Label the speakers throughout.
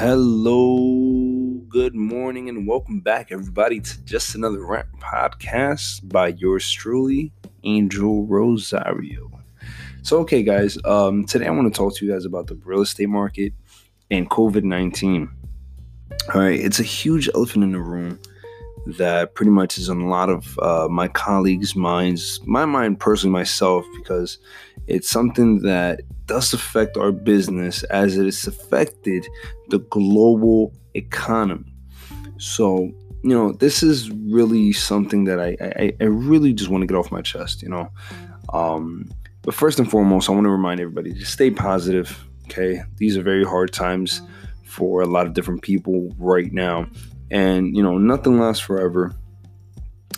Speaker 1: Hello, good morning, and welcome back, everybody, to just another rant podcast by yours truly, Angel Rosario. So, okay, guys, um, today I want to talk to you guys about the real estate market and COVID 19. All right, it's a huge elephant in the room that pretty much is on a lot of uh, my colleagues' minds, my mind personally, myself, because it's something that does affect our business as it has affected the global economy. So, you know, this is really something that I, I, I really just want to get off my chest, you know. Um, but first and foremost, I want to remind everybody to stay positive. Okay. These are very hard times for a lot of different people right now. And, you know, nothing lasts forever.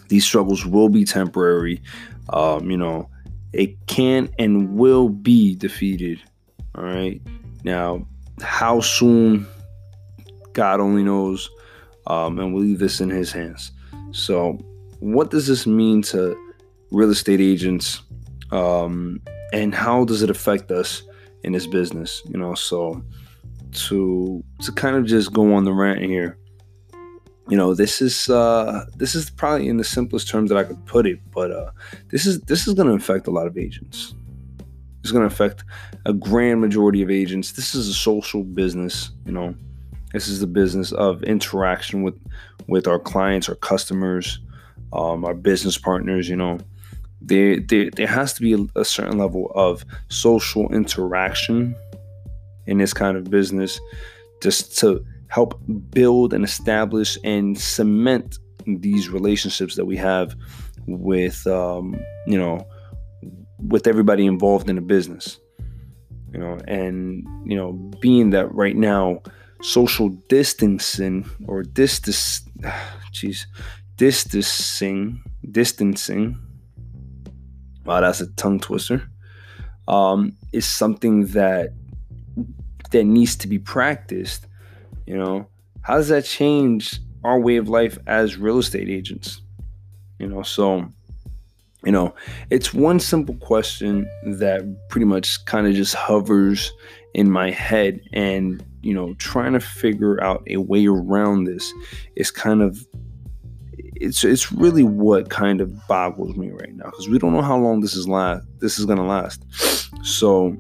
Speaker 1: These struggles will be temporary. Um, you know, it can and will be defeated. All right. Now, how soon, God only knows. Um, and we'll leave this in His hands. So, what does this mean to real estate agents? Um, and how does it affect us in this business? You know, so to to kind of just go on the rant here you know this is uh this is probably in the simplest terms that i could put it but uh this is this is going to affect a lot of agents. It's going to affect a grand majority of agents. This is a social business you know. This is the business of interaction with with our clients our customers um, our business partners you know. There, there there has to be a, a certain level of social interaction in this kind of business just to help build and establish and cement these relationships that we have with um, you know with everybody involved in the business you know and you know being that right now social distancing or distance jeez distancing distancing wow that's a tongue twister um, is something that that needs to be practiced you know, how does that change our way of life as real estate agents? You know, so, you know, it's one simple question that pretty much kind of just hovers in my head. And, you know, trying to figure out a way around this is kind of it's it's really what kind of boggles me right now because we don't know how long this is last this is gonna last. So,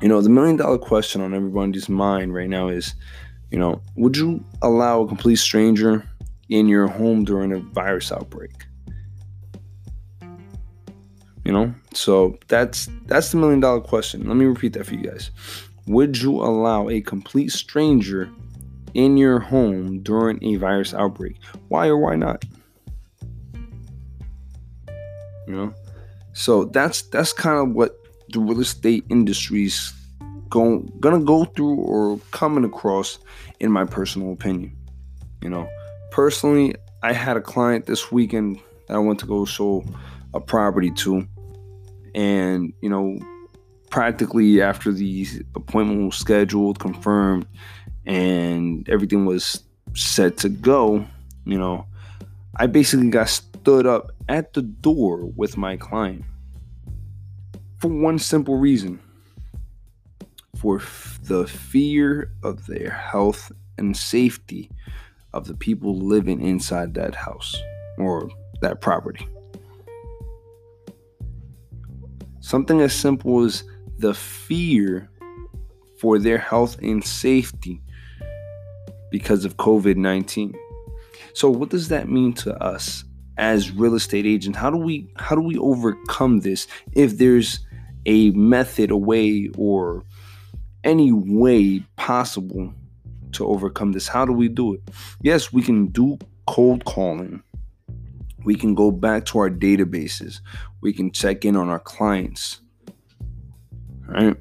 Speaker 1: you know, the million dollar question on everybody's mind right now is you know, would you allow a complete stranger in your home during a virus outbreak? You know, so that's that's the million dollar question. Let me repeat that for you guys. Would you allow a complete stranger in your home during a virus outbreak? Why or why not? You know, so that's that's kind of what the real estate industry's going gonna go through or coming across in my personal opinion. You know personally i had a client this weekend that i went to go show a property to. And you know practically after the appointment was scheduled confirmed and everything was set to go you know i basically got stood up at the door with my client for one simple reason for the fear of their health and safety of the people living inside that house or that property. Something as simple as the fear for their health and safety because of COVID 19. So what does that mean to us as real estate agents? How do we how do we overcome this if there's a method, a way, or any way possible to overcome this. How do we do it? Yes, we can do cold calling. We can go back to our databases. We can check in on our clients. Right?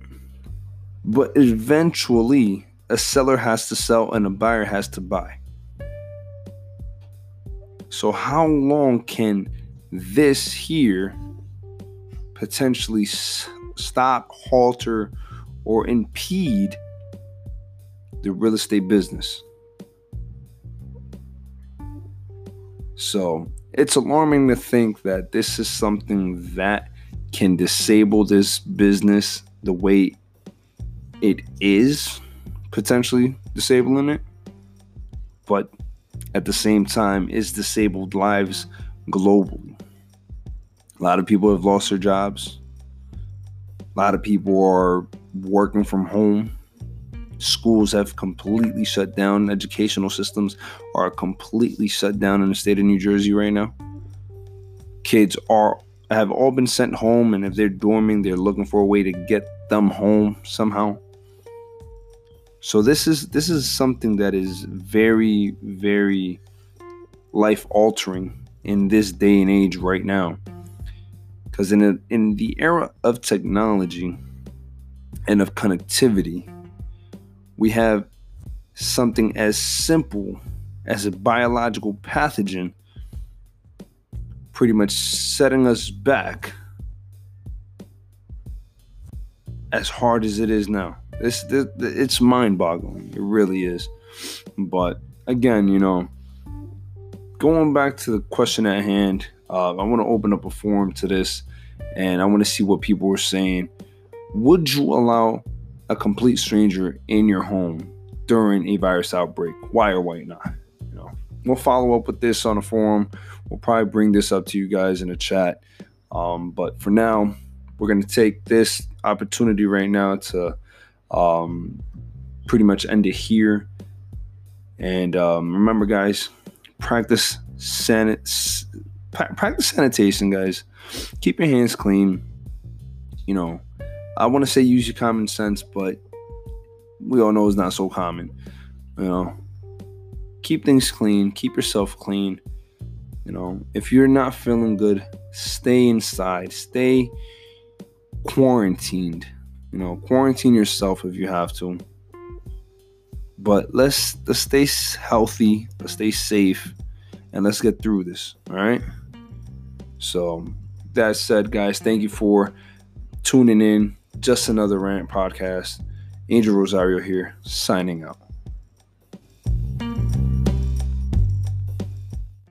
Speaker 1: But eventually, a seller has to sell and a buyer has to buy. So, how long can this here potentially stop, halter, or impede the real estate business. So it's alarming to think that this is something that can disable this business the way it is potentially disabling it, but at the same time, it's disabled lives globally. A lot of people have lost their jobs. A lot of people are working from home. Schools have completely shut down. Educational systems are completely shut down in the state of New Jersey right now. Kids are have all been sent home, and if they're dorming, they're looking for a way to get them home somehow. So this is this is something that is very very life altering in this day and age right now. Cuz in a, in the era of technology and of connectivity, we have something as simple as a biological pathogen pretty much setting us back as hard as it is now. It's it's mind-boggling. It really is. But again, you know, going back to the question at hand, uh, I want to open up a forum to this, and I want to see what people were saying. Would you allow a complete stranger in your home during a virus outbreak? Why or why not? You know, we'll follow up with this on a forum. We'll probably bring this up to you guys in a chat. Um, but for now, we're going to take this opportunity right now to um, pretty much end it here. And um, remember, guys, practice sanit- practice sanitation, guys. Keep your hands clean. You know, I want to say use your common sense, but we all know it's not so common. You know, keep things clean. Keep yourself clean. You know, if you're not feeling good, stay inside. Stay quarantined. You know, quarantine yourself if you have to. But let's let's stay healthy, let's stay safe, and let's get through this. All right. So that said, guys, thank you for tuning in. Just another rant podcast. Angel Rosario here, signing out.